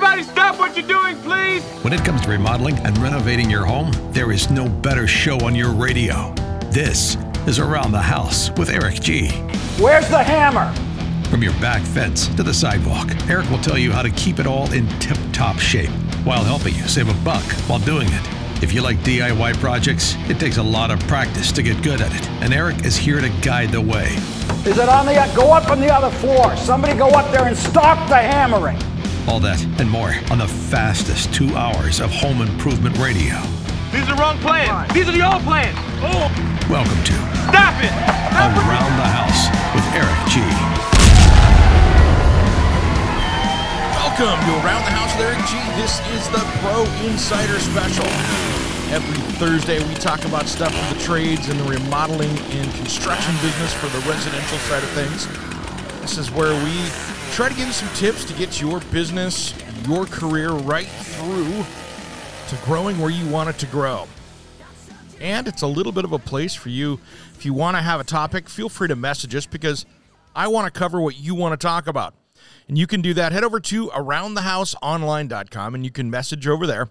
Everybody stop what you're doing, please. When it comes to remodeling and renovating your home, there is no better show on your radio. This is Around the House with Eric G. Where's the hammer? From your back fence to the sidewalk, Eric will tell you how to keep it all in tip top shape while helping you save a buck while doing it. If you like DIY projects, it takes a lot of practice to get good at it, and Eric is here to guide the way. Is it on the go up on the other floor? Somebody go up there and stop the hammering. All that and more on the fastest two hours of home improvement radio. These are the wrong plans. These are the old plans. Oh, Welcome to stop it. Stop it. Around the House with Eric G. Welcome to Around the House with Eric G. This is the Pro Insider Special. Every Thursday, we talk about stuff for the trades and the remodeling and construction business for the residential side of things. This is where we try to give you some tips to get your business, your career right through to growing where you want it to grow. And it's a little bit of a place for you. If you want to have a topic, feel free to message us because I want to cover what you want to talk about. And you can do that. Head over to aroundthehouseonline.com and you can message over there.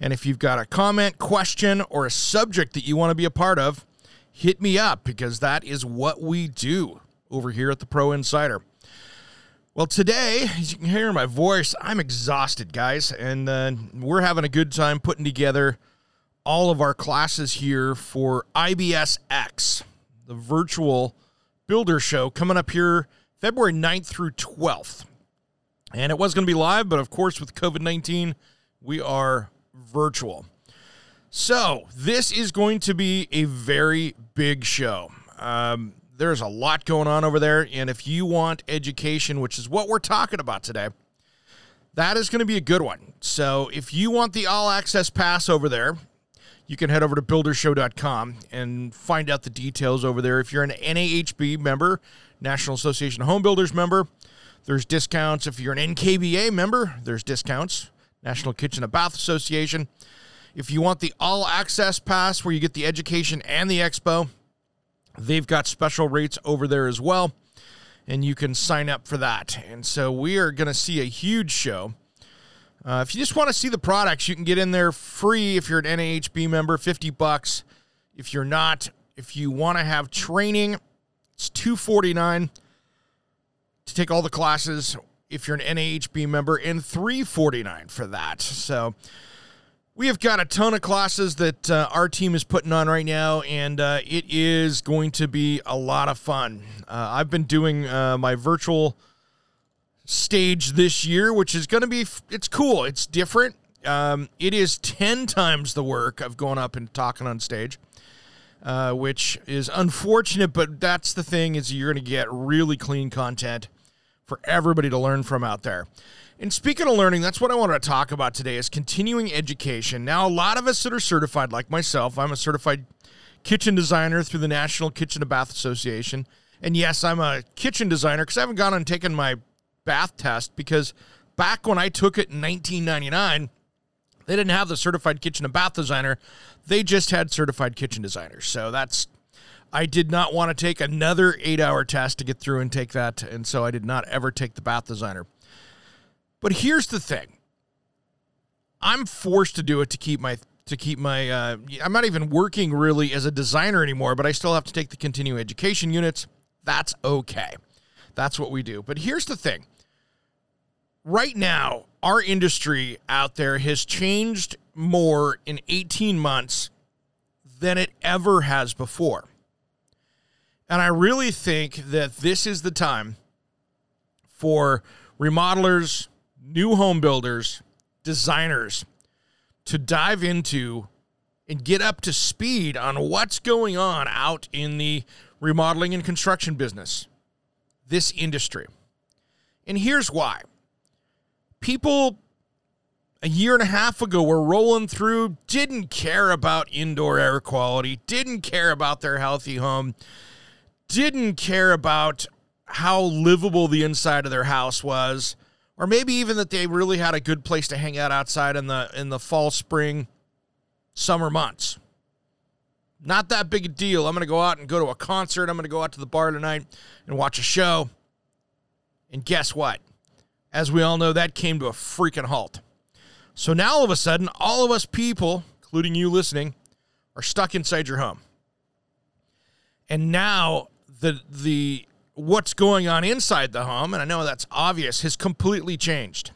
And if you've got a comment, question, or a subject that you want to be a part of, hit me up because that is what we do over here at the Pro Insider. Well, today, as you can hear my voice, I'm exhausted, guys, and uh, we're having a good time putting together all of our classes here for IBSX, the virtual builder show coming up here February 9th through 12th. And it was going to be live, but of course, with COVID 19, we are virtual. So, this is going to be a very big show. Um, there's a lot going on over there. And if you want education, which is what we're talking about today, that is going to be a good one. So, if you want the all access pass over there, you can head over to buildershow.com and find out the details over there. If you're an NAHB member, National Association of Home Builders member, there's discounts. If you're an NKBA member, there's discounts. National Kitchen and Bath Association. If you want the all access pass where you get the education and the expo, they've got special rates over there as well. And you can sign up for that. And so we are going to see a huge show. Uh, if you just want to see the products, you can get in there free if you're an NAHB member, 50 bucks. If you're not, if you want to have training, it's 249 to take all the classes if you're an NAHB member and 349 for that. So we have got a ton of classes that uh, our team is putting on right now, and uh, it is going to be a lot of fun. Uh, I've been doing uh, my virtual stage this year, which is going to be it's cool. It's different. Um, it is ten times the work of going up and talking on stage, uh, which is unfortunate. But that's the thing is you're going to get really clean content for everybody to learn from out there. And speaking of learning, that's what I wanted to talk about today is continuing education. Now, a lot of us that are certified, like myself, I'm a certified kitchen designer through the National Kitchen and Bath Association. And yes, I'm a kitchen designer because I haven't gone and taken my bath test because back when I took it in 1999, they didn't have the certified kitchen and bath designer. They just had certified kitchen designers. So that's I did not want to take another 8-hour test to get through and take that, and so I did not ever take the bath designer. But here's the thing. I'm forced to do it to keep my to keep my uh, I'm not even working really as a designer anymore, but I still have to take the continuing education units. That's okay. That's what we do. But here's the thing right now, our industry out there has changed more in 18 months than it ever has before. And I really think that this is the time for remodelers, new home builders, designers to dive into and get up to speed on what's going on out in the remodeling and construction business, this industry. And here's why people a year and a half ago were rolling through, didn't care about indoor air quality, didn't care about their healthy home, didn't care about how livable the inside of their house was, or maybe even that they really had a good place to hang out outside in the in the fall, spring, summer months. Not that big a deal. I'm going to go out and go to a concert. I'm going to go out to the bar tonight and watch a show. And guess what? as we all know, that came to a freaking halt. So now all of a sudden, all of us people, including you listening, are stuck inside your home. And now the the what's going on inside the home, and I know that's obvious, has completely changed.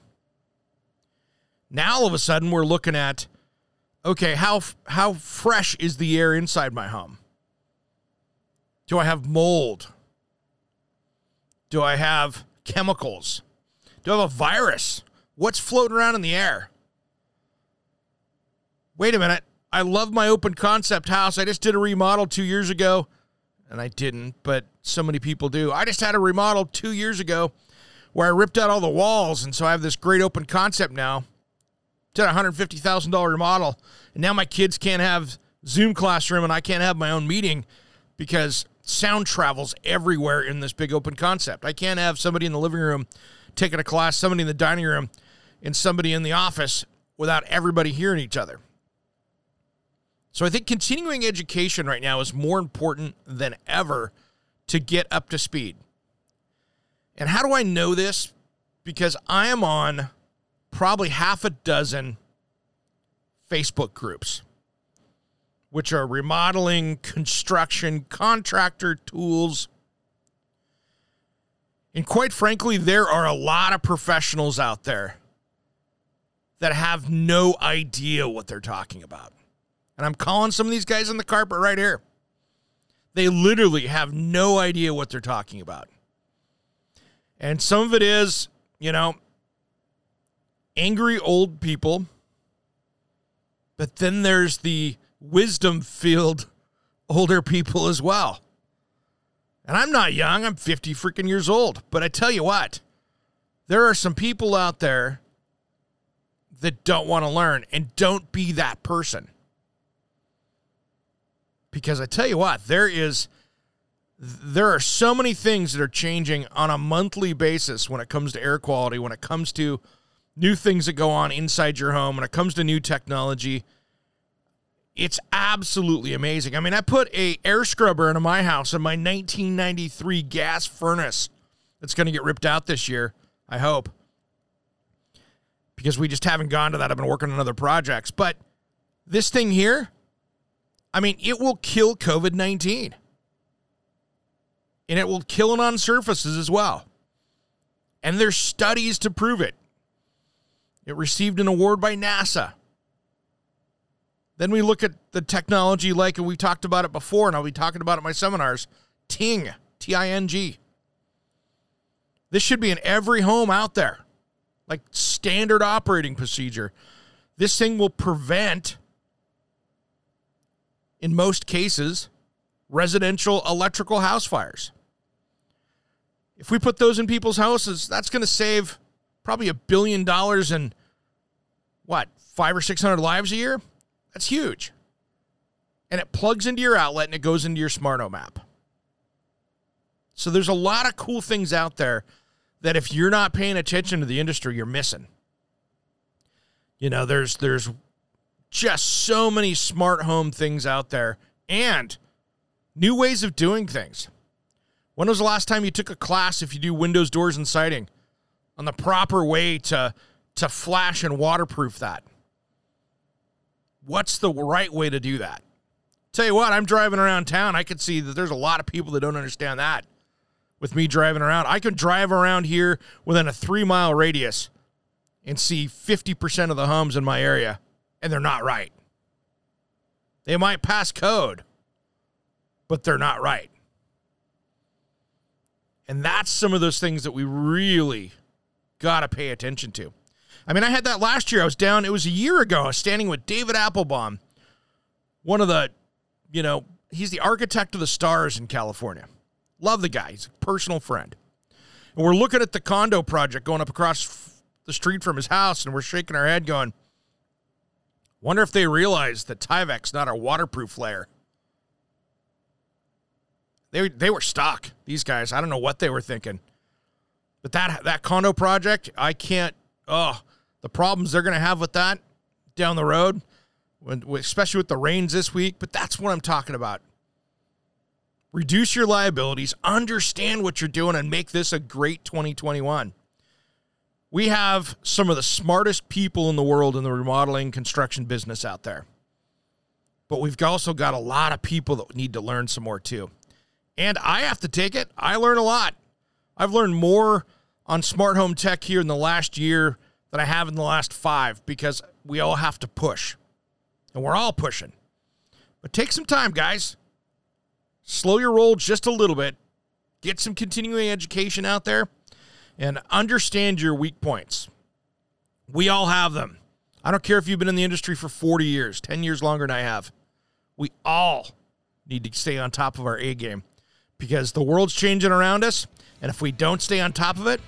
Now all of a sudden we're looking at okay, how how fresh is the air inside my home? Do I have mold? Do I have chemicals? Do I have a virus? What's floating around in the air? Wait a minute. I love my open concept house. I just did a remodel two years ago, and I didn't, but so many people do. I just had a remodel two years ago where I ripped out all the walls, and so I have this great open concept now. Did a $150,000 remodel, and now my kids can't have Zoom classroom, and I can't have my own meeting because sound travels everywhere in this big open concept. I can't have somebody in the living room taking a class, somebody in the dining room, and somebody in the office without everybody hearing each other. So I think continuing education right now is more important than ever to get up to speed. And how do I know this? Because I am on probably half a dozen Facebook groups which are remodeling, construction, contractor tools. And quite frankly, there are a lot of professionals out there that have no idea what they're talking about. And I'm calling some of these guys on the carpet right here. They literally have no idea what they're talking about. And some of it is, you know, angry old people. But then there's the wisdom filled older people as well. And I'm not young, I'm 50 freaking years old. But I tell you what, there are some people out there that don't want to learn and don't be that person. Because I tell you what, there is there are so many things that are changing on a monthly basis when it comes to air quality, when it comes to new things that go on inside your home, when it comes to new technology it's absolutely amazing. I mean, I put a air scrubber into my house in my 1993 gas furnace that's going to get ripped out this year, I hope. Because we just haven't gone to that. I've been working on other projects. But this thing here, I mean, it will kill COVID 19. And it will kill it on surfaces as well. And there's studies to prove it. It received an award by NASA. Then we look at the technology like, and we talked about it before, and I'll be talking about it in my seminars Ting, T I N G. This should be in every home out there, like standard operating procedure. This thing will prevent, in most cases, residential electrical house fires. If we put those in people's houses, that's going to save probably a billion dollars in what, five or 600 lives a year? That's huge. And it plugs into your outlet and it goes into your smart home app. So there's a lot of cool things out there that if you're not paying attention to the industry, you're missing. You know, there's there's just so many smart home things out there and new ways of doing things. When was the last time you took a class if you do windows, doors, and siding on the proper way to to flash and waterproof that? what's the right way to do that? Tell you what, I'm driving around town. I can see that there's a lot of people that don't understand that. With me driving around, I can drive around here within a three mile radius and see 50% of the homes in my area, and they're not right. They might pass code, but they're not right. And that's some of those things that we really got to pay attention to. I mean, I had that last year. I was down, it was a year ago. I was standing with David Applebaum, one of the, you know, he's the architect of the stars in California. Love the guy. He's a personal friend. And we're looking at the condo project going up across the street from his house, and we're shaking our head going, wonder if they realize that Tyvek's not a waterproof layer. They, they were stuck, these guys. I don't know what they were thinking. But that that condo project, I can't, oh, the problems they're going to have with that down the road, when, especially with the rains this week. But that's what I'm talking about. Reduce your liabilities, understand what you're doing, and make this a great 2021. We have some of the smartest people in the world in the remodeling construction business out there. But we've also got a lot of people that need to learn some more too. And I have to take it. I learn a lot. I've learned more on smart home tech here in the last year than I have in the last five because we all have to push. And we're all pushing. But take some time, guys. Slow your roll just a little bit. Get some continuing education out there and understand your weak points. We all have them. I don't care if you've been in the industry for 40 years, 10 years longer than I have. We all need to stay on top of our A game because the world's changing around us. And if we don't stay on top of it,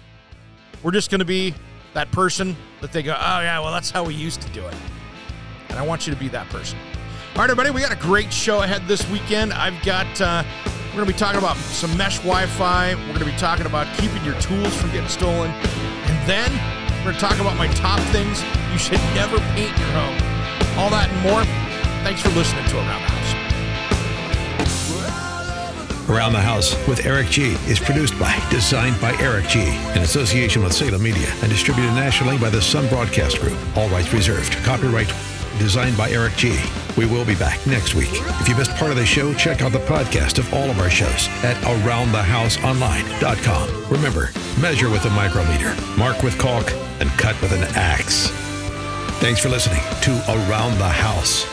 we're just going to be that person that they go, oh, yeah, well, that's how we used to do it. And I want you to be that person. All right, everybody, we got a great show ahead this weekend. I've got, uh, we're going to be talking about some mesh Wi Fi. We're going to be talking about keeping your tools from getting stolen. And then we're going to talk about my top things you should never paint your home. All that and more. Thanks for listening to Around the House. Around the House with Eric G is produced by, designed by Eric G, in association with Salem Media, and distributed nationally by the Sun Broadcast Group. All rights reserved. Copyright designed by Eric G. We will be back next week. If you missed part of the show, check out the podcast of all of our shows at AroundTheHouseOnline.com. Remember, measure with a micrometer, mark with caulk, and cut with an axe. Thanks for listening to Around the House.